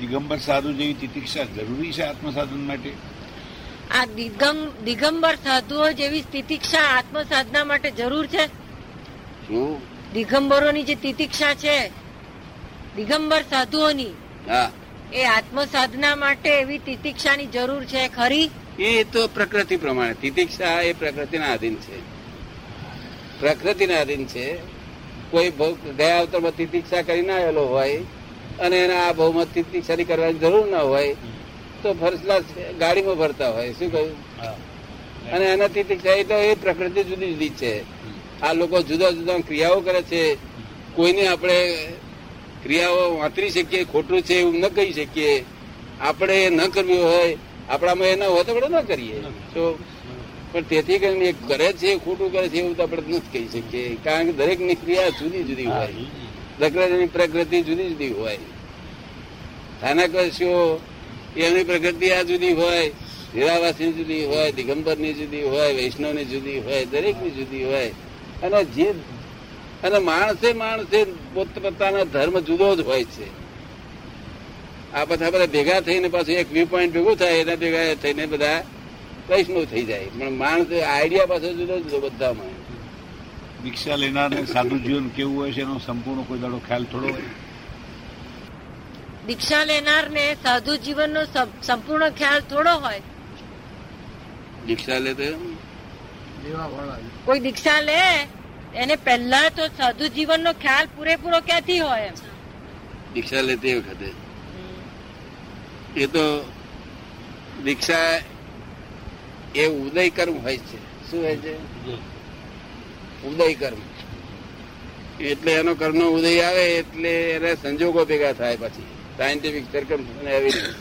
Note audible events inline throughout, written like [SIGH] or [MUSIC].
દિગંબર સાધુ જેવી તિતિક્ષા જરૂરી છે આત્મસાધન માટે? આ દિગમ દિગંબર સાધુઓ જેવી તિતિક્ષા આત્મસાધના માટે જરૂર છે? શું? દિગંબરોની જે તિતિક્ષા છે દિગંબર સાધુઓની હા. એ આત્મસાધના માટે એવી તિતિક્ષાની જરૂર છે ખરી? એ તો પ્રકૃતિ પ્રમાણે. તિતિક્ષા એ પ્રકૃતિના આધીન છે. પ્રકૃતિના આધીન છે. કોઈ ગયા અવતરમાં તિતિક્ષા કરીને આવેલો હોય અને એને આ બહુમત તિતિક્ષાની કરવાની જરૂર ના હોય તો ફર્સ્ટ ક્લાસ ગાડીમાં ભરતા હોય. શું કહ્યું? અને એનાથી તિતિક્ષા તો એ પ્રકૃતિ જુદી જુદી છે. આ લોકો જુદા જુદા ક્રિયાઓ કરે છે. કોઈને આપણે ક્રિયાઓ વાંતરી શકીએ ખોટું છે એવું ન કહી શકીએ. આપણે એ ન કરવી હોય આપણામાં એ ન હોય તો આપણે ન કરીએ. તો પણ તેથી કરીને કરે છે ખોટું કરે છે એવું તો આપણે નથી કહી શકીએ. કારણ કે દરેકની ક્રિયા જુદી જુદી હોય. પ્રકૃતિની પ્રકૃતિ જુદી જુદી હોય. સ્થાનકવાસીઓ એમની પ્રકૃતિ આ જુદી હોય, હીરાવાસની જુદી હોય, દિગંબરની જુદી હોય, વૈષ્ણવની જુદી હોય, દરેકની જુદી હોય. અને જે અને માણસે માણસે પોતપોતાનો ધર્મ જુદો જ હોય છે. આ બધા બધા ભેગા થઈને પાછું એક વ્યૂ પોઈન્ટ ભેગું થાય, એના ભેગા થઈને બધા વૈષ્ણવ થઈ જાય. પણ માણસ આઈડિયા પાછો જુદો જુદો બધામાં. દીક્ષા લેનારને સાધુ જીવન કેવું હોય છે એનો સંપૂર્ણ કોઈ દાડો ખ્યાલ થોડો હોય. દીક્ષા લેનારને સાધુ જીવનનો સંપૂર્ણ ખ્યાલ થોડો હોય. દીક્ષા લે કોઈ દીક્ષા લે એને પહેલા તો સાધુ જીવનનો ખ્યાલ પૂરેપૂરો ક્યાંથી હોય દીક્ષા લે તે વખતે. એ તો દીક્ષા એ ઉદય કર્મ હોય છે. શું હોય છે? ઉદય કર્મ. એટલે એનો કર્મનો ઉદય આવે એટલે એને સંજોગો ભેગા થાય પછી. સાયન્ટિફિક સરકમ એવિડન્સ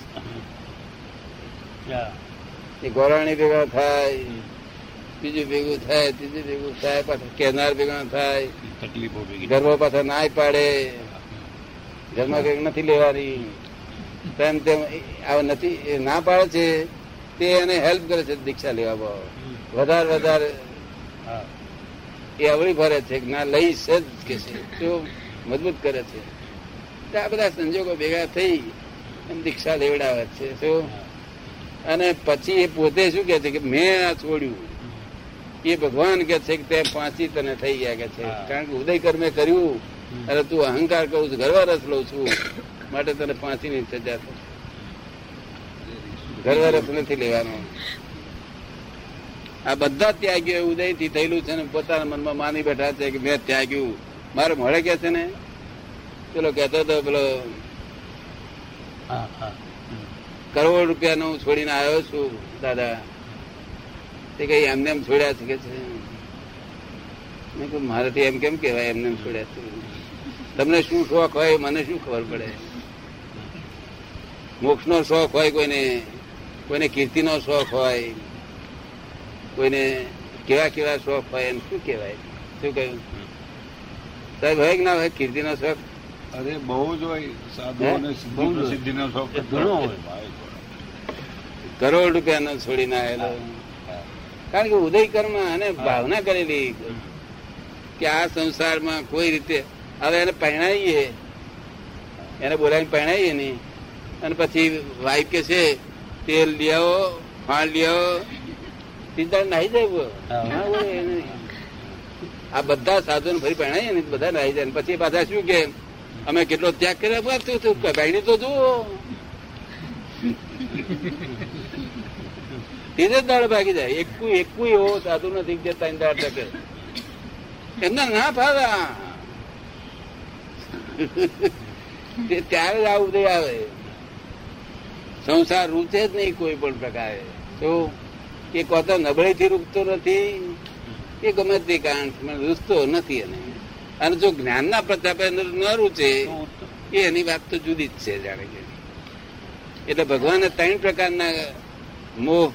એ ગોરાણી ભેગા થાય બીજું ભેગું થાય ત્રીજું ભેગું થાય પાછા કેનાર ભેગા થાય. તકલીફો ભેગી ગર્ભ પાછા નાય પાડે. ઘરમાં કંઈક નથી લેવાની. તેમ તેમ આ નથી ના પાડે છે તે એને હેલ્પ કરે છે દીક્ષા લેવામાં વધારે વધારે એ અવળી ભરે છે ના લઈ જ કે છે. તો મજબૂત કરે છે. તો આ બધા સંજોગો ભેગા થઈ દીક્ષા લેવડાવે છે. તો અને પછી એ પોતે શું કે છે કે મેં આ છોડ્યું. એ ભગવાન કે છે કે તે પાંચી તને થઈ ગયા કે છે. કારણ કે ઉદય કર્મે કર્યું અને તું અહંકાર કરું છું ગર્વરસ લઉં છું માટે તને પાંચી ની સજા થશે ગર્વરસ નથી લેવાનો. આ બધા ત્યાગીઓ ઉદયથી થયેલું છે ને પોતાના મનમાં માની બેઠા છે કે મેં ત્યાગ્યું. મારે મળે કે છે ને? પેલો કહેતો હતો પેલો કરોડ રૂપિયા હું છોડીને આવ્યો છું દાદા. તે કઈ એમને એમ છોડ્યા છે કે છે? મેં કહ્યું મારાથી એમ કેમ કેવાય એમને એમ છોડ્યા છે? તમને શું શોખ હોય મને શું ખબર પડે? મોક્ષ નો શોખ હોય કોઈને કોઈને કીર્તિ નો શોખ હોય. કોઈને કેવા કેવા શોખ હોય એમ શું કહેવાય? શું કહ્યું? સાહેબ હોય કે ના હોય? કીર્તિ નો શોખ? અરે બહુ જ હોય. સાધુઓને હે? સિદ્ધિ પ્રસિદ્ધિનો શોખ ઘણો હોય. કરોડ રૂપિયાનો છોડીને આવેલો. કારણ કે ઉદય કર્મ અને ભાવના કરેલી કે આ સંસારમાં કોઈ રીતે હવે એને પહેણાવીએ એને બોલાવીને પહેણાવીએ નહીં. અને પછી વાઈફ કે છે તેલ લિયાઓ ફાળ ફાળ લઈ નાહી જાય. આ બધા સાધુને ફરી પહેણાય ને બધા નાહી જાય પછી પાછા શું કે અમે કેટલો ત્યાગ કર્યા? બસ તું તું જુઓ. તે દાળ ભાગી જાય. એકું એકું એવો સાધુ નથી કે ત્રણ દાડ ટકે. એમના ના ફાવ્યા તે ત્યારે જ આવું આવે. સંસાર રૂચે જ નહીં કોઈ પણ પ્રકારે. તો એ કોતો નબળીથી રૂકતો નથી એ ગમે તે કારણ રૂસતો રૂચતો નથી એને. અને જો જ્ઞાનના પ્રતાપે ન રૂચે એ એની વાત તો જુદી જ છે જાણે કે. એટલે ભગવાને ત્રણ પ્રકારના મોહ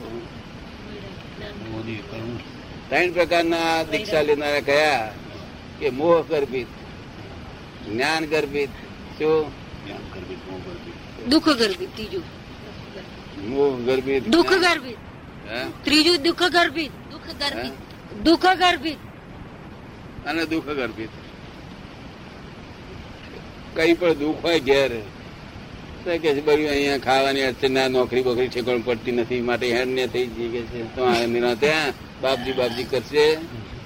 ત્રણ પ્રકારના દીક્ષા લેનારા કયા કે મોહ ગર્ભિત જ્ઞાન ગર્ભિત શું જ્ઞાન મોહ ગર્ભિત. દુઃખ ગર્ભિત ત્રીજું. મોહ ગર્ભિત દુઃખ ગર્ભિત? ત્રીજું દુઃખ ગર્ભિત દુઃખ ગર્ભિત દુઃખ ગર્ભિત અને દુઃખ ગર્ભિત કઈ પણ દુઃખ હોય ઘેર કે છે બધું અહીંયા ખાવાની અડચણ ના નોકરી બોકરી ઠેકાણ પડતી નથી માટે હેરને થઈ જઈ કે છે. તો આ ત્યાં બાપજી બાપજી કરશે.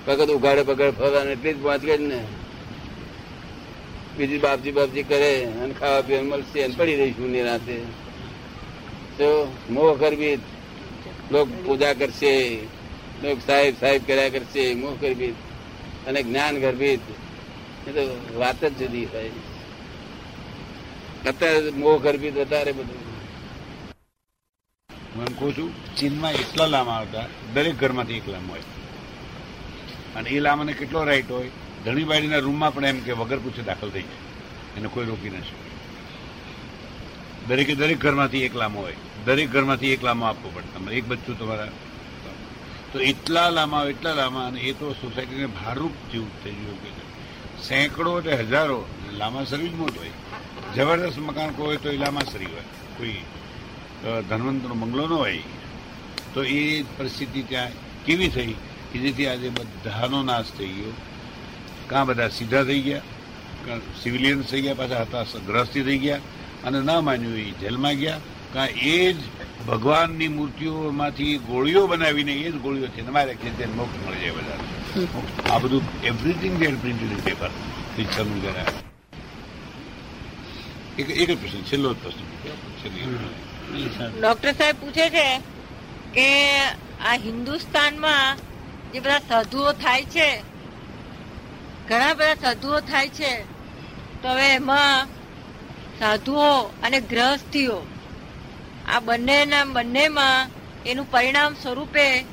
વખત ઉઘાડે પગાડે ફરવાનું એટલી જ પહોંચ જ ને. બીજી બાપજી બાપજી કરે અને ખાવા પીવાનું મળશે પડી રહીશું નિરાતે તો મોહ કરવી લોક પૂજા કરશે, લોક સાહેબ સાહેબ કર્યા કરશે, મોહ ગર્ભિત અને જ્ઞાન ગર્ભિત. એ તો વાત જ જુદી થાય. અત્યારે મોહ ગર્ભિત વધારે બધું. હું એમ કહું છું, ચીનમાં એટલા લાંબા આવતા, દરેક ઘરમાંથી એક લાંબો હોય. અને એ લાંબાને કેટલો રાઈટ હોય ધણીબાઈના રૂમમાં પણ એમ કે વગર પૂછે દાખલ થઈ જાય. એને કોઈ રોકી ન શકે. દરેકે દરેક ઘરમાંથી એક લાંબો હોય. દરેક ઘરમાંથી એક લાંબો આપવો પડે. તમારે એક બચ્ચું તમારા તો એટલા લાંબા એટલા લાંબા અને એ તો સોસાયટીને ભારરૂપ જેવું થઈ ગયું કે સેંકડો એટલે હજારો લાંબા શરીર મોટો હોય. જબરદસ્ત મકાન કોઈ હોય તો એ લાંબા સરી હોય. કોઈ ધનવંતનો બંગલો ન હોય. તો એ પરિસ્થિતિ ત્યાં કેવી થઈ કે જેથી આજે બધાનો નાશ થઈ ગયો. કાં બધા સીધા થઈ ગયા સિવિલિયન્સ થઈ ગયા, પાછા હતા ગ્રસ્તી થઈ ગયા અને ન માન્યું એ જેલમાં ગયા. કાં એ જ ભગવાનની મૂર્તિઓમાંથી ગોળીઓ બનાવીને એ જ છે. તમારે કે તે મોક્ષ મળી જાય બધા. આ બધું everything there printed in paper પિક્ચરનું જરા એક એક જ પ્રશ્ન છેલ્લો જ પ્રશ્ન. ડોક્ટર સાહેબ પૂછે છે કે આ હિન્દુસ્તાનમાં જે બધા સાધુઓ થાય છે ઘણા બધા સાધુઓ થાય છે તો હવે એમાં સાધુઓ અને ગ્રહસ્થીઓ આ બંનેના બંનેમાં એનું પરિણામ સ્વરૂપે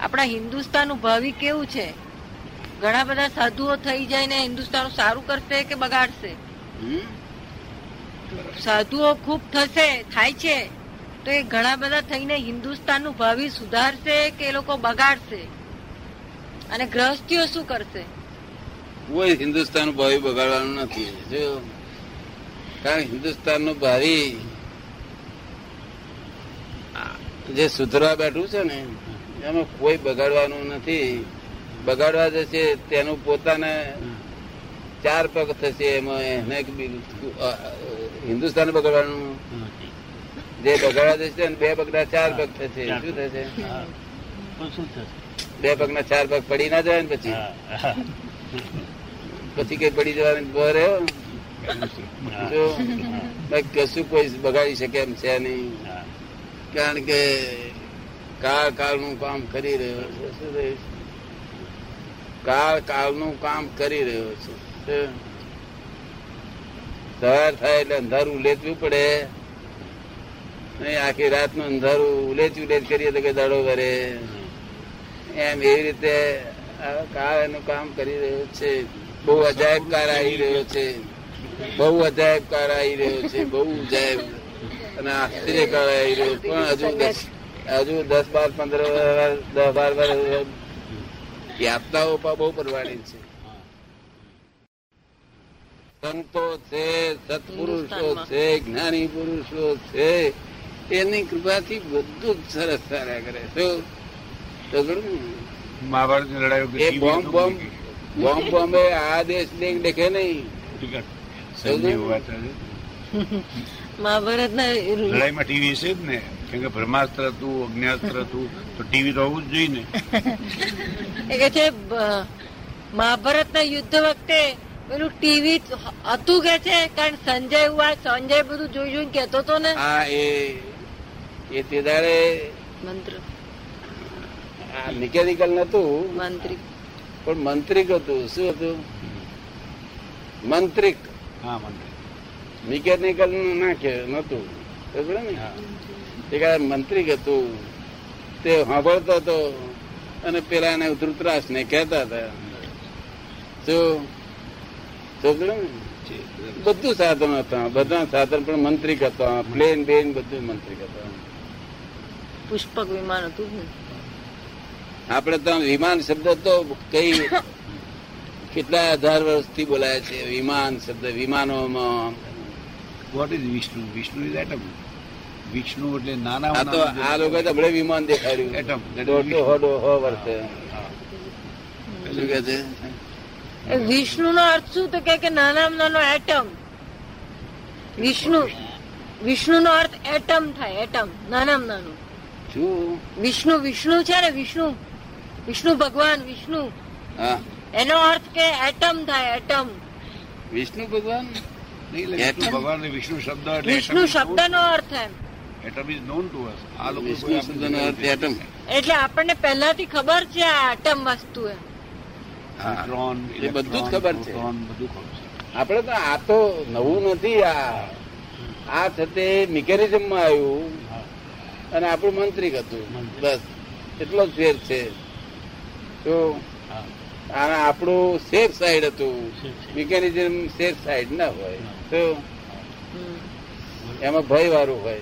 આપણા હિન્દુસ્તાનનું ભાવિ કેવું છે? ઘણા બધા સાધુઓ થઈ જાય ને હિન્દુસ્તાન સારું કરશે કે બગાડશે? સાધુઓ ખૂબ થશે થાય છે. તો એ ઘણા બધા થઈને હિન્દુસ્તાનનું ભાવિ સુધારશે કે એ લોકો બગાડશે? અને ગ્રહસ્થીઓ શું કરશે? કોઈ હિન્દુસ્તાન ભાવિ બગાડવાનું નથી. જો કારણ હિન્દુસ્તાનનું ભાવિ જે સુધરવા બેઠું છે ને એમાં કોઈ બગાડવાનું નથી. બગાડવા જશે તેનું પોતાને ચાર પગ થશે એમાં એને હિન્દુસ્તાન બગાડવાનું. જે બગાડવા જશે ને બે પગના ચાર પગ થશે. શું થશે? બે પગના ચાર પગ પડી ના જાય ને પછી? પછી કઈ પડી જવાની ભર રહ્યો કશું કોઈ બગાડી શકે એમ છે નહીં. કારણ કે કાળ કાળનું કામ કરી રહ્યો છે, શું? કાળ કાળનું કામ કરી રહ્યો છે? સવાર થાય એટલે અંધારું ઉલેચવું પડે. નહીં, આખી રાતનું અંધારું ઉલેચ ઉલેચ કરીએ તો કે દાડો કરે એમ એવી રીતે કાળ એનું કામ કરી રહ્યો છે. બહુ અજાયબ કાર આવી રહ્યો છે. બહુ અજાયબ કાર આવી રહ્યો છે. બહુ અજાયબ અને આશ્ચર્ય કાર આવી પણ હજુ હજુ દસ બાર પંદર દસ બાર બાર યાતનાઓ પણ બહુ પરવાની છે. સંતો છે સત્પુરુષો છે જ્ઞાની પુરુષો છે એની કૃપાથી બધું જ સરસ ચાલ્યા કરે. શું તો ખરું ને? મહાભારતની લડાઈઓ કે એ બોમ્બ બોમ્બ બોમ્બ બોમ્બે આ દેશ દેખ દેખે નહીં. મહાભારતના લડાઈમાં ટીવી છે જ ને. કેમ કે બ્રહ્માસ્ત્ર હતું અજ્ઞાસ્ત્ર હતું તો ટીવી તો હોવું જ જોઈએ ને. એ કે છે મહાભારતના યુદ્ધ વખતે પેલું ટીવી હતું કે છે? કારણ સંજય હુઆ સંજય બધું જોઈ જોઈને કેતો હતો ને. હા એ એ તે દાડે મંત્ર. આ મિકેનિકલ નતું. મંત્રી. પણ મંત્રિક હતું. શું હતું? મંત્રિક. હા મંત્રી મિકેનિકલ ના કે નતું ને? એક આ હતું તે સાંભળતો હતો અને પેલા એને ધૃતરાસ ને કહેતા હતા. ને. બધું સાધન હતા બધા સાધન પણ મંત્રી હતા પ્લેન બેન બધું મંત્રી હતા પુષ્પક વિમાન હતું આપણે તો વિમાન શબ્દ તો કઈ [LAUGHS] કેટલા હજાર વર્ષથી બોલાય છે. વિમાન શબ્દ વિમાનોમાં what is Vishnu Vishnu is atom Vishnu એટલે નાના આ તો આ લોકો તો હમણાં વિમાન દેખાડ્યું એટમ દોઢસો હોડો હો વર્ષે. શું કે છે? વિષ્ણુ નો અર્થ શું? તો કે નાનામાં નાનો એટમ વિષ્ણુ વિષ્ણુ નો અર્થ એટમ થાય એટમ નાનામાં નાનું. શું? વિષ્ણુ વિષ્ણુ છે ને વિષ્ણુ. વિષ્ણુ ભગવાન વિષ્ણુ. હા. એનો અર્થ કે એટમ થાય એટમ વિષ્ણુ ભગવાન? ભગવાન વિષ્ણુ શબ્દ એટલે વિષ્ણુ શબ્દનો અર્થ એમ. Atom is known to us આ લોકો વિષ્ણુ શબ્દનો અર્થ એટમ. એટલે આપણને પહેલાથી ખબર છે આ એટમ વસ્તુ એમ. ન્યુટ્રોન એ બધું જ ખબર છે. પ્રોટોન, બધું ખબર છે. આપણે તો આ તો નવું નથી આ આ છતે મિકેનિઝમમાં આવ્યું. હા. અને આપણું મંત્રી હતું. બસ. એટલો જ ફેર છે. તો. અને આપણું સેફ સાઈડ હતું. મિકેનિઝમ સેફ સાઈડ ના હોય. તો એમાં ભય વાળું હોય.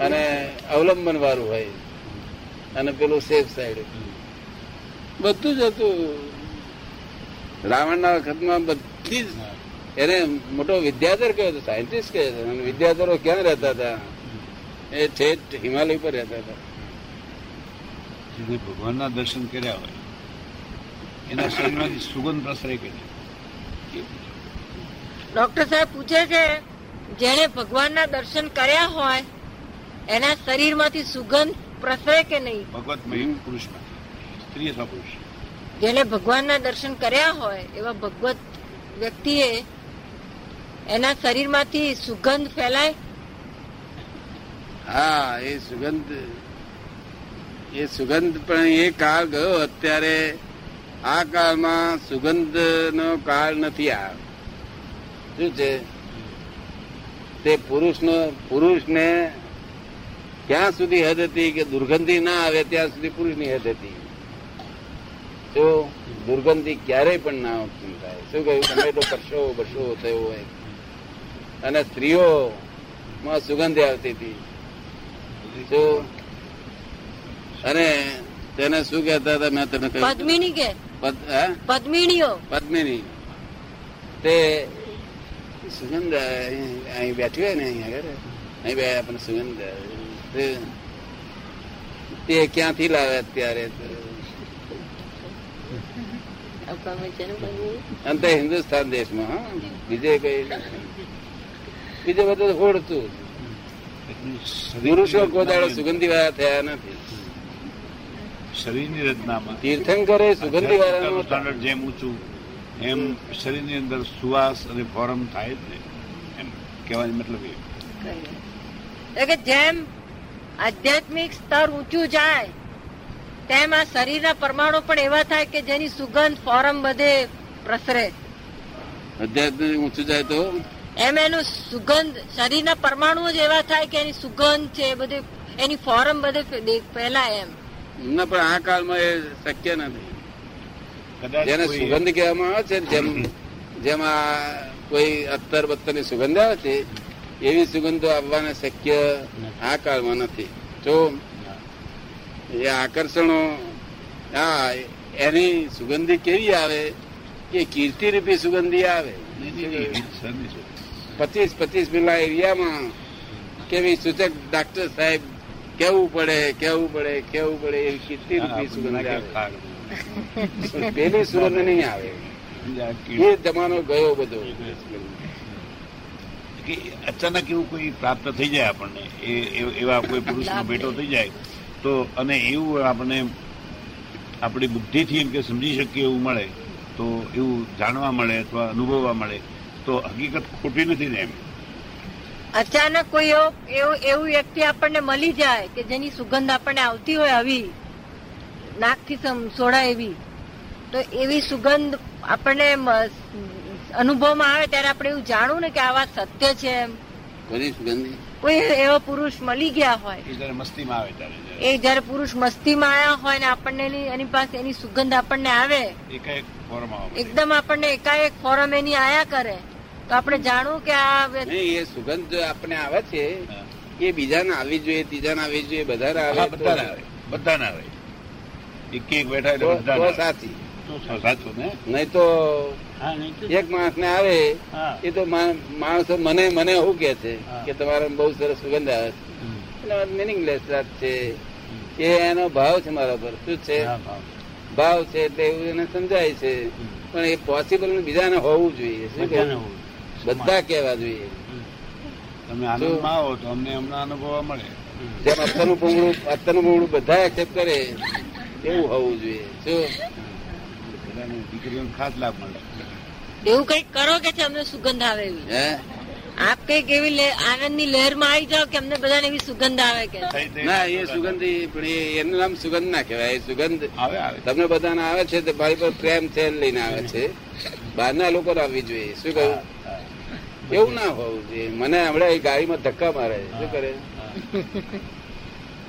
અને અવલંબન વાળું હોય. અને પેલું સેફ સાઈડ બધું જ હતું. રાવણના વખતમાં બધી જ એને મોટો વિદ્યાધર કયો હતો સાયન્ટિસ્ટ કહે છે. અને વિદ્યાધરો ક્યાં રહેતા હતા? એ છેટ હિમાલય પર રહેતા હતા. ભગવાનના દર્શન કર્યા હોય. એના શરીરમાંથી સુગંધ પ્રસરે કે નહીં? એ ડોક્ટર સાહેબ પૂછે છે જેણે ભગવાનના દર્શન કર્યા હોય એના શરીરમાંથી સુગંધ પ્રસરે કે નહીં? ભગવતમય પુરુષમાં સ્ત્રી અથવા પુરુષ? જેને ભગવાનના દર્શન કર્યા હોય એવા ભગવત વ્યક્તિએ એના શરીરમાંથી સુગંધ ફેલાય? હા એ સુગંધ એ સુગંધ પણ એ કાળ ગયો. અત્યારે આ કાળમાં સુગંધ નો કાળ નથી આ. શું છે? તે પુરુષનો, પુરુષને ક્યાં સુધી હદ હતી કે દુર્ગંધી ના આવે ત્યાં સુધી પુરુષની હદ હતી? તો દુર્ગંધી ક્યારેય પણ ના ઉત્પન્ન થાય. શું કહ્યું? તમે તો પરસો બસો થયો હોય. અને સ્ત્રીઓ માં સુગંધ આવતી હતી. શું અને તેને શું કહેતા હતા? મેં તને કહ્યું પદ્મિની કે? પદ્મિનીઓ. પદ્મિની. તે સુગંધ અહીં બેઠી હોય ને અહીં આગળ? અહીં બે આપણને સુગંધ. તે- તે ક્યાંથી લાવે અત્યારે? અંતે હિન્દુસ્તાન દેશમાં હા. બીજે કઈ બીજે બધું હોડતું પુરુષો કોદાળો સુગંધી વાળા થયા નથી. શરીરની રચનામાં. તીર્થંકરે સુગંધી. સ્ટાન્ડર્ડ જેમ ઊંચું એમ શરીરની અંદર સુવાસ અને ફોરમ થાય જ ને. એમ કહેવાનો મતલબ એ. એટલે કે જેમ આધ્યાત્મિક સ્તર ઊંચું જાય તેમ આ શરીરના પરમાણુ પણ એવા થાય કે જેની સુગંધ ફોરમ બધે પ્રસરે. અધ્યાત્મ ઊંચું જાય તો? એમ એનું સુગંધ શરીરના પરમાણુઓ જ એવા થાય કે એની સુગંધ છે બધે એની ફોરમ બધે પહેલા એમ. ના પણ આ કાળમાં એ શક્ય નથી. જેને સુગંધ કહેવામાં આવે છે જેમ જેમ કોઈ અત્તર બત્તરની સુગંધ આવે છે એવી સુગંધો આવવાના શક્ય આ કાળમાં નથી. જો એ આકર્ષણો હા એની સુગંધી કેવી આવે? કે કીર્તિ રૂપી સુગંધી આવે. પચીસ પચીસ મિલા એરિયામાં કેવી સૂચક ડાક્ટર સાહેબ કેવું પડે કેવું પડે કેવું પડે એવી કેટલી રૂપિયા સુગંધ આવે. પેલી સુગંધ નહીં આવે. એ જમાનો ગયો બધો. કે અચાનક એવું કોઈ પ્રાપ્ત થઈ જાય આપણને એવા કોઈ પુરુષનો ભેટો થઈ જાય તો અને એવું આપણને આપણી બુદ્ધિથી એમ કે સમજી શકીએ એવું મળે તો એવું જાણવા મળે અથવા અનુભવવા મળે તો હકીકત ખોટી નથી ને એમ. અચાનક કોઈ એવો એવું વ્યક્તિ આપણને મળી જાય કે જેની સુગંધ આપણને આવતી હોય આવી નાકથી સોડા એવી તો એવી સુગંધ આપણને અનુભવમાં આવે ત્યારે આપણે એવું જાણવું ને કે આ વાત સત્ય છે એમ. કોઈ એવો પુરુષ મળી ગયા હોય. એ જયારે મસ્તીમાં આવે ત્યારે એ જયારે પુરુષ મસ્તીમાં આવ્યા હોય ને આપણને એની- એની પાસે એની સુગંધ આપણને આવે. એકાએક ફોરમ આવે એકદમ આપણને એકાએક ફોરમ એની આયા કરે. તો આપણે જાણવું કે આ નહીં એ સુગંધ જો આપણે આવે છે. એ બીજાને આવી જોઈએ ત્રીજાને આવવી જોઈએ બધાને આવે તો- બધાને આવે બધાને આવે. એક એક બેઠા આવે. સાચી. સાચું ને? નહીં તો હા નહીં તો- એક માણસ ને આવે એ તો માણસો મને મને એવું કે છે કે તમારે બહુ સરસ સુગંધ આવે. છે. મિનિંગલેસ વાત છે. એ એનો ભાવ છે મારા પર શું છે? ભાવ. છે એટલે એવું એને સમજાય છે. પણ એ પોસિબલ બીજાને હોવું જોઈએ. શું. બધા કહેવા જોઈએ. તમે આનંદમાં આવો તો અમને હમણાં અનુભવવા મળે. જેમ અત્તરનું પૂંગળું અત્તરનું પૂંગળું બધા એક્સેપ્ટ કરે એવું હોવું જોઈએ. શું? દીકરીઓને ખાસ લાભ મળે. એવું કંઈક કરો કે છે અમને સુગંધ આવે એવી. હે? આપ કંઈક એવી લે- આનંદની લહેરમાં આવી જાઓ કે અમને બધાને એવી સુગંધ આવે કે. ના એ સુગંધ પણ એ એનું નામ સુગંધ ના કહેવાય. એ સુગંધ આવે આવે. તમને બધાને આવે છે તો મારી પર પ્રેમ છે લઈને આવે છે. બહારના લોકો આવવી જોઈએ. શું કહ્યું? એવું ના હોવું જોઈએ. મને હમણાં એ ગાડીમાં ધક્કા મારે શું કરે?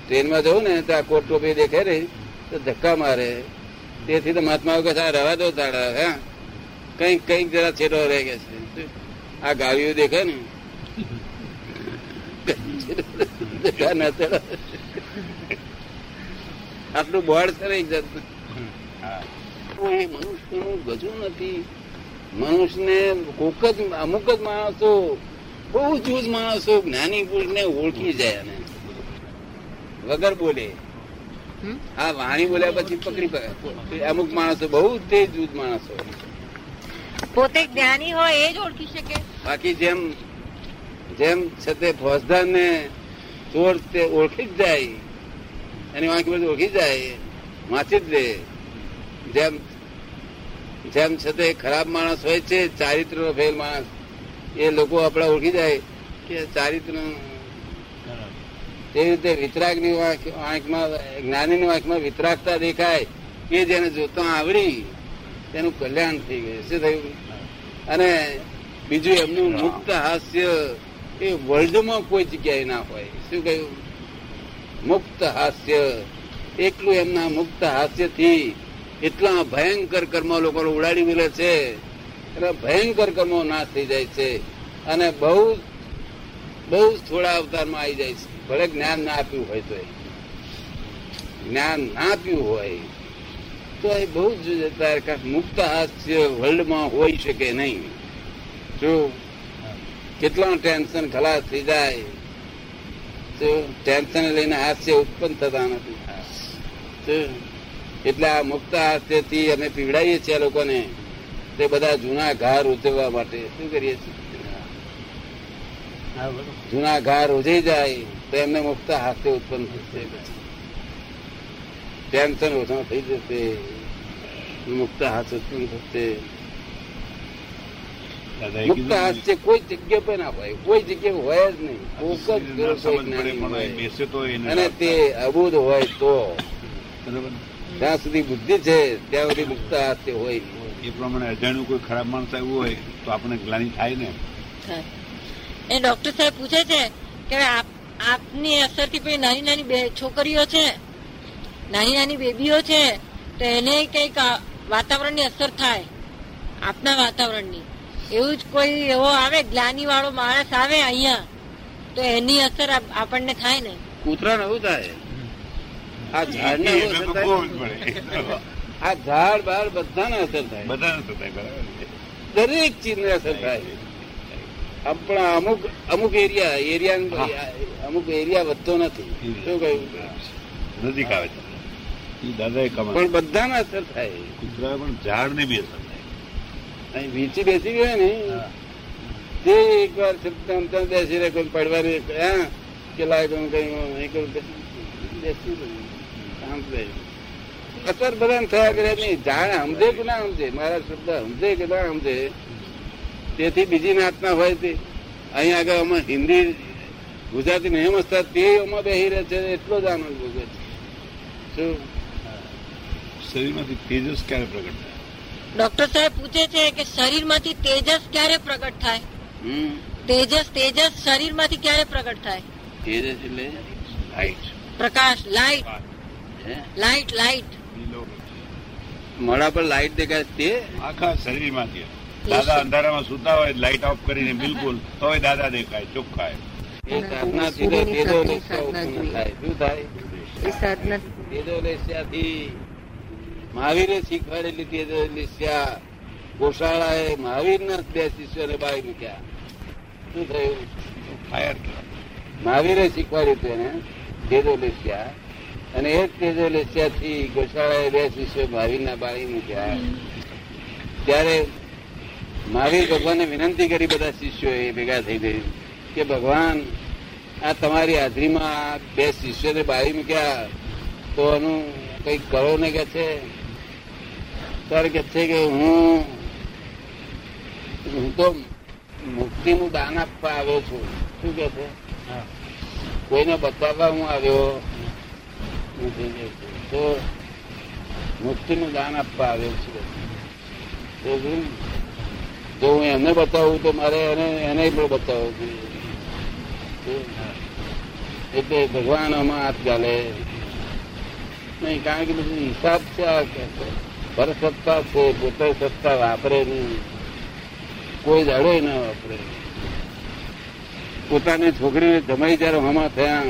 ટ્રેનમાં જવું ને તો આ કોટ ટોપી દેખે ને તો ધક્કા મારે. તેથી તો મહાત્મા કે આ રવા દો તાળા હે. કંઈક કંઈક જરા છેટો રહે કે છે. આ ગાડીઓ દેખે ને. આટલું બોર્ડ છે ને એક જાતનું. મનુષ્યનું ગજું નથી. મનુષ્યને કોક જ અમુક જ માણસો બહુ જૂજ માણસો જ્ઞાની પુરુષને ઓળખી જાય અને વગર બોલે? આ વાણી બોલ્યા પછી પકડી પકડે અમુક માણસો બહુ તે જૂજ માણસો પોતે જ્ઞાની હોય એ જ ઓળખી શકે. બાકી જેમ જેમ છે તે ફોજદાર ને ચોર તે ઓળખી જ જાય એની વાંકી બધું ઓળખી જાય વાંચી જ લે. જેમ જેમ છે તે ખરાબ માણસ હોય છે ચારિત્ર ફેલ માણસ. એ લોકો આપણા ઓળખી જાય કે ચારિત્ર તે રીતે વિતરાગની વાંખમાં જ્ઞાનીની આંખમાં વિતરાગતા દેખાય એ જેને જોતા આવડી તેનું કલ્યાણ થઈ ગયું. શું થયું? અને બીજું એમનું મુક્ત હાસ્ય એ વર્લ્ડમાં કોઈ જગ્યાએ ના હોય. શું કહ્યું? મુક્ત હાસ્ય. એકલું એમના મુક્ત હાસ્યથી એટલા ભયંકર કર્મ લોકો ઉડાડી મેલે છે. એટલે ભયંકર કર્મો નાશ થઈ જાય છે. અને બહુ બહુ થોડા અવતારમાં આવી જાય છે. ભલે જ્ઞાન ના આપ્યું હોય તો જ્ઞાન ના આપ્યું હોય તો એ બહુ જ મુક્ત હાસ્ય વર્લ્ડમાં હોઈ શકે નહીં. જો કેટલા ટેન્શન ખલાસ થઈ જાય, તો ટેન્શન લઈને હાસ્ય ઉત્પન્ન થતા નથી. એટલે આ મુક્ત હાસ્યથી અમે પીવડાવીએ છીએ લોકોને તે બધા જૂના ઘા ઉજવવા માટે. શું કરીએ છીએ? જૂના ઘા રોજાઈ જાય તો એમને મુક્ત હાથે ઉત્પન્ન થશે. ટેન્શન ઓછા થઈ જશે. મુક્ત હાથ ઉત્પન્ન થશે. મુક્ત હાસ્ય કોઈ જગ્યા પર ના હોય. કોઈ જગ્યા હોય જ નહીં. તો અને તે અબુધ હોય તો. બરાબર જ્યાં સુધી બુદ્ધિ છે ત્યાં સુધી મુક્ત હાસ્ય હોય. એ પ્રમાણે અજાણ્યું કોઈ ખરાબ માણસ આવ્યું હોય તો આપણે ગ્લાની થાય ને. એ ડોક્ટર સાહેબ પૂછે છે કે આપ આપની અસરથી પેલી નાની નાની બે છોકરીઓ છે નાની નાની બેબીઓ છે તો એને કંઈક વાતાવરણની અસર થાય આપના વાતાવરણની. એવું જ કોઈ એવો આવે ગ્લાની વાળો માણસ આવે અહીંયા તો એની અસર આપણને થાય ને. કૂતરાને એવું થાય? આ ઝાડને એ અસર થાય. આ ઝાડ બાર બધાને અસર થાય. બધાને બરાબર છે. દરેક ચીજને અસર થાય પણ અમુક અમુક એરિયા એરિયા અમુક એરિયા વધતો નથી. શું કહ્યું? નજીક આવે છે. દાદા પણ બધાને અસર થાય. કુતરા પણ ઝાડ ને બી અસર થાય. અહીં વીંચી બેસી ગયો ને તે એક વાર બેસી રહે કોઈ પડવાની હા કે લાય કોઈ નહીં કરું. બેસી રહ્યું. અસર બધાને થયા કરે નહીં. જાણે સમજે કે ના સમજે? મારા શબ્દ સમજે કે ના સમજે? તેથી બીજી નાતના હોય તે. અહીંયા આગળ અમે હિન્દી ગુજરાતી નહીં સમજતા તે એમાં બેસી રહે છે એટલો જ આનંદ ભોગવે છે. શું? શરીરમાંથી તેજસ ક્યારે પ્રગટ થાય? ડોક્ટર સાહેબ પૂછે છે કે શરીરમાંથી તેજસ ક્યારે પ્રગટ થાય? હમ. તેજસ તેજસ શરીરમાંથી ક્યારે પ્રગટ થાય? તેજસ એટલે લાઈટ પ્રકાશ લાઈટ. Light light. લીલો. પર લાઈટ દેખાય તે? આખા શરીરમાંથી. દાદા અંધારામાં સુતા હોય લાઈટ ઓફ કરીને બિલકુલ તોય દાદા દેખાય ચોખ્ખાય એ સાધનાથી તો તેજો ઉત્પન્ન થાય? શું થાય? એ સાધના. તેજો લેસ્યાથી મહાવીરે શીખવાડેલી તેજો લેસ્યા ગોશાળાએ મહાવીરના બે શિષ્યોને બાળી મૂક્યા. શું થયું? મહાવીરે શીખવાડ્યું હતું એને તેજો લેસ્યા અને એ જ થી ગોશાળાએ બે શિષ્યો મહાવીરના બાળી મૂક્યા. ત્યારે મહાવીર ભગવાનને વિનંતી કરી બધા શિષ્યો એ ભેગા થઈ ગઈ કે ભગવાન આ તમારી હાજરીમાં બે શિષ્યોને બારી મૂક્યા તો એનું કંઈક કરો ને કે છે? ત્યારે કે છે કે હું હું તો મુક્તિનું દાન આપવા આવ્યો છું. શું કે છે? કોઈને બતાવવા હું આવ્યો. તો મુક્તિનું દાન આપવા આવ્યો છું જો હું એમને બતાવું તો મારે એને એને પણ બતાવવું જોઈએ એટલે ભગવાન આમાં હાથ ગાલે નહીં, કારણ કે બધું હિસાબ છે આ કે છે. પરસત્તા છે, પોતે સત્તા વાપરે નહીં કોઈ દાડો ના વાપરે પોતાની છોકરીને જમાઈ જયારે હમા થયા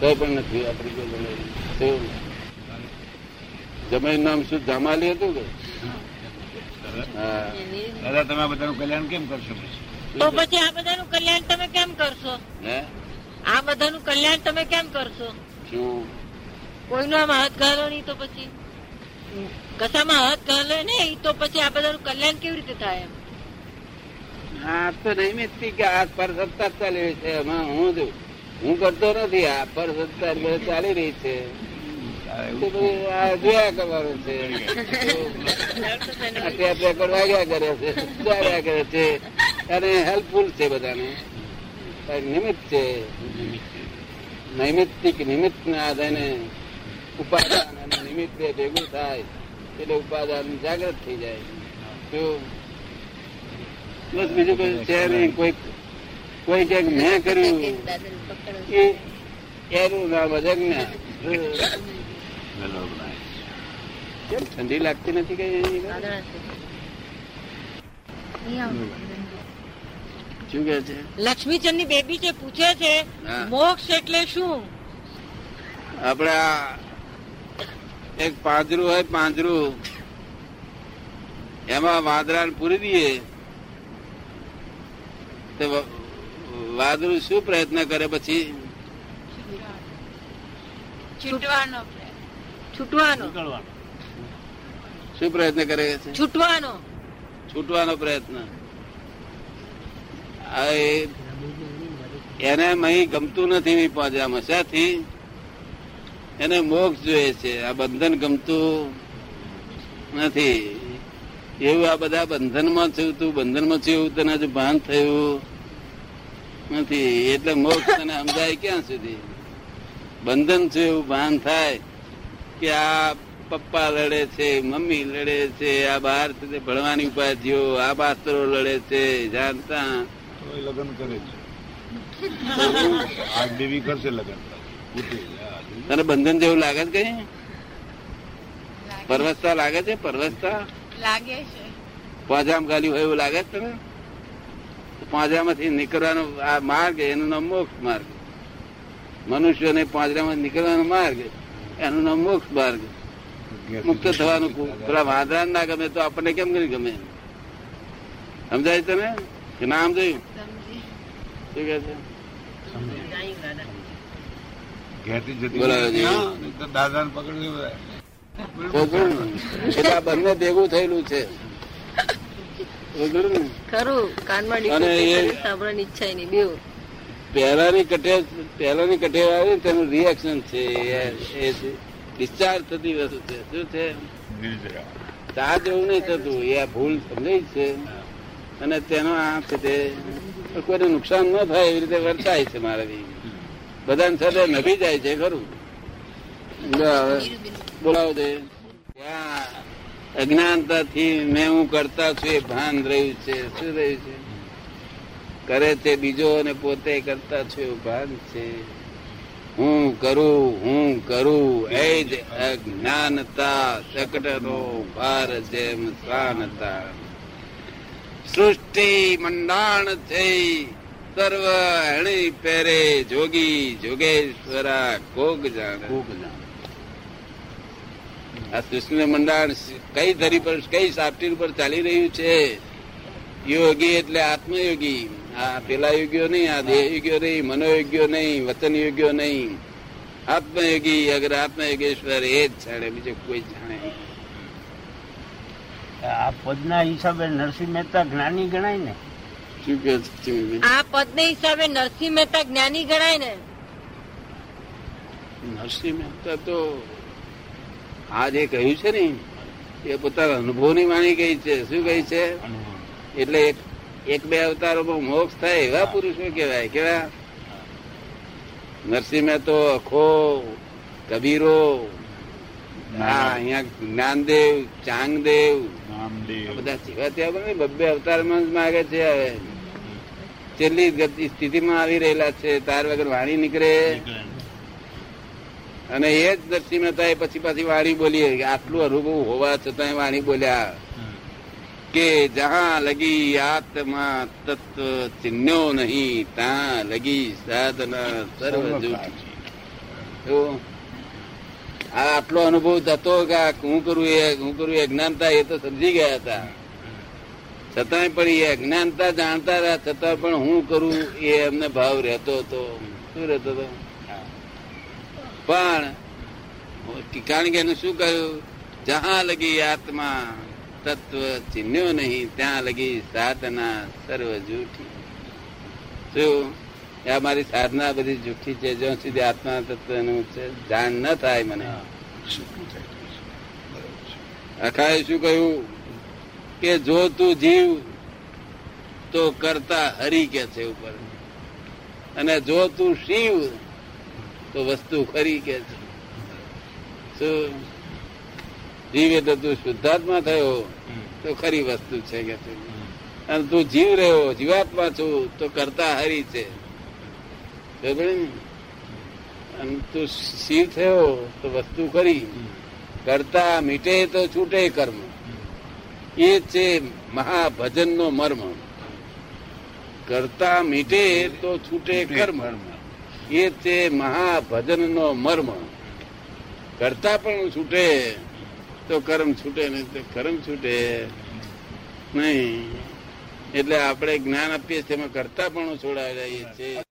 તો પણ નથી આપણી જમાઈ. નામ શું? જામાલી હતું કે? દાદા તમે આ બધાનું કલ્યાણ કેમ કરશો તો પછી આ બધાનું કલ્યાણ તમે કેમ કરશો? હે? આ બધાનું કલ્યાણ તમે કેમ કરશો? શું? કોઈનો આમ હાથ ઘાલો નહીં તો પછી? કશામાં હાથ ઘાલે નહીં તો પછી આ બધાનું કલ્યાણ કેવી રીતે થાય એમ? હા તો નૈમિત્તિક કે આ પર સત્તા ચાલી રહી છે. એમાં હું જ- હું કરતો નથી. આ પર સત્તા ચાલી રહી છે. આ જોયા કરવાનું છે. આ વાગ્યા કરે છે. સુધાર્યા કરે છે. અને હેલ્પફુલ છે બધાને. આ નિમિત્ત છે. નૈમિત્તિક નિમિત્ત ના આધારે ઉપાદાન અને ભેગું થાય. એટલે ઉપાદાન જાગૃત થઈ જાય. શું બસ બીજું કોઈ છે નહીં કોઈ કોઈ ક્યાંક મેં કર્યું એ એનું નામ અજજ્ઞા ઠંડી લાગતી નથી કઈ શું કે છે? લક્ષ્મીચંદની બેબી જે પૂછે છે મોક્ષ એટલે શું? આપડે એક પાંજરું હોય પાંજરું. એમાં વાદરા પૂરી દઈએ. તો વાદળું શું પ્રયત્ન કરે પછી? છૂટવાનો છૂટવાનો. શું પ્રયત્ન કરે છે? છૂટવાનો. છૂટવાનો પ્રયત્ન. એને મહી ગમતું નથી પાંજરામાં શાથી એને મોક્ષ જોઈએ છે. આ બંધન ગમતું નથી. એવું આ બધા બંધનમાં થયું તું બંધનમાં થયું એવું તને હજુ ભાન થયું. નથી. એટલે મોક્ષ તને સમજાય ક્યાં સુધી? બંધન છે એવું ભાન થાય કે આ પપ્પા લડે છે મમ્મી લડે છે આ બહાર ભણવાની ઉપાધિઓ આ બાસ્તરો લડે છે જાણતા? તો લગ્ન કરે છે. [LAUGHS] કરશે લગ્ન. તને બંધન જેવું લાગે છે કઈ? પરવસતા લાગે છે પરવસતા? લાગે છે. પાજામ ગાલી હોય એવું લાગે છે તને? પાંજરામાંથી નીકળવાનો આ માર્ગ એનું નામ મોક્ષ માર્ગ. મનુષ્યને પાંજરામાં નીકળવાનો માર્ગ એનું નામ મોક્ષ માર્ગ. મુક્ત થવાનું પેલા વાંદરા ના ગમે તો આપણને કેમ કરી ગમે? સમજાય તને? કે ના સમજાયું? શું કે છે? દાદા બધા. ને? આ બંને ભેગું થયેલું છે. ખરું ખરું કાનમાં અને એ- સાંભળવાની ઈચ્છા નહીં બેવ પહેલાની કટે પહેલાની કટે આવે તેનું રિએક્શન છે એ- ડિસ્ચાર્જ થતી વસ્તુ છે. શું છે? ચાર્જ એવું નહીં થતું એ આ ભૂલ સમજાય છે. અને તેનો આ છે તે કોઈને નુકસાન ન થાય એવી રીતે વર્તાય છે મારાથી બધાને સાથે નભી જાય છે ખરું? બોલાવો દે. અજ્ઞાનતાથી મેં હું કરતા છું એ ભાન રહ્યું છે, શું રહ્યું છે? કરે છે બીજો અને પોતે કરતા છું એવું ભાન છે. હું કરું હું કરું, એ જ અજ્ઞાનતા ચકટનો ભાર જેમ શાનતા સૃષ્ટિ મંડાણ થઈ, સર્વ હણી પેરે જોગી જોગેશ્વરા કોક જાણ. કોક જાણે. આ સૃષ્ટિ મંડાણ કઈ ધરી પર કઈ સાફ્ટીર પર ચાલી રહ્યું છે? યોગી એટલે આત્મયોગી. આ પેલા યોગ્યો નહીં આ દેહ યોગ્યો નહીં મનોયોગ્યો નહીં વચન યોગ્યો નહીં. આત્મયોગી અગર આત્મયોગેશ્વર એ જ જાણે બીજો કોઈ જાણે. આ પદના હિસાબે નરસિંહ મહેતા જ્ઞાની ગણાય ને? શું કે? આ પદને હિસાબે નરસિંહ મહેતા જ્ઞાની ગણાય ને? નરસિંહ મહેતા તો આ જે કહ્યું છે ને એ પોતાના અનુભવની વાણી કહી છે. શું કહી છે? એટલે એક બે અવતારોમાં મોક્ષ થાય એવા પુરુષો કહેવાય. કેવા? નરસિંહ મહેતો અખો કબીરો હા અહીંયા જ્ઞાનદેવ ચાંગદેવ બધા જેવા ત્યાં બને બબ્બે અવતારમાં જ માગે છે હવે. છેલ્લી સ્થિતિમાં આવી રહેલા છે. તાર વગર વાણી નીકળે. અને એ જ મહેતા એ પછી પાછી વાણી બોલી આટલું અનુભવ હોવા છતાં વાણી બોલ્યા. કે જહા લગી આત્મા તત્વ ચિહ્નો નહીં, ત્યાં લગી સાધના સર્વ આટલો અનુભવ થતો કે હું કરું એ હું કરું એ અજ્ઞાનતા એ તો સમજી ગયા હતા. છતાંય પણ એ અજ્ઞાનતા જાણતા રહ્યા, છતાં પણ હું કરું એ એમને ભાવ રહેતો હતો શું રહેતો હતો પણ કારણ કે એનું શું કહ્યું? જ્યાં લગી આત્મા તત્વ ચિહ્ન્યો નહીં ત્યાં લગી સાધના સર્વ જૂઠી. શું? આ મારી સાધના બધી જૂઠી છે જ્યાં સુધી આત્મા તત્વનું છે જાણ ન થાય મને. અખાએ શું કહ્યું? કે જો તું જીવ તો કરતા હરી કે છે ઉપર. અને જો તું શિવ તો વસ્તુ ખરી કે છે? શું જીવ એટલે તું શુદ્ધાત્મા થયો તો ખરી વસ્તુ છે કે અને તું જીવ રહ્યો જીવાત્મા છું તો કરતા હરી છે. અને તું શિવ થયો તો વસ્તુ ખરી. કરતા મીટે તો છૂટે કર્મ. એ છે મહાભજન નો મર્મ. કરતા મીટે તો છૂટે કર્મ. એ છે મહાભજન નો મર્મ. કરતા પણ છૂટે, તો કર્મ છૂટે નહીં તો કર્મ છૂટે નહીં. એટલે આપણે જ્ઞાન આપીએ છીએ, એમાં કરતા પણ છોડાવી રહીએ છીએ.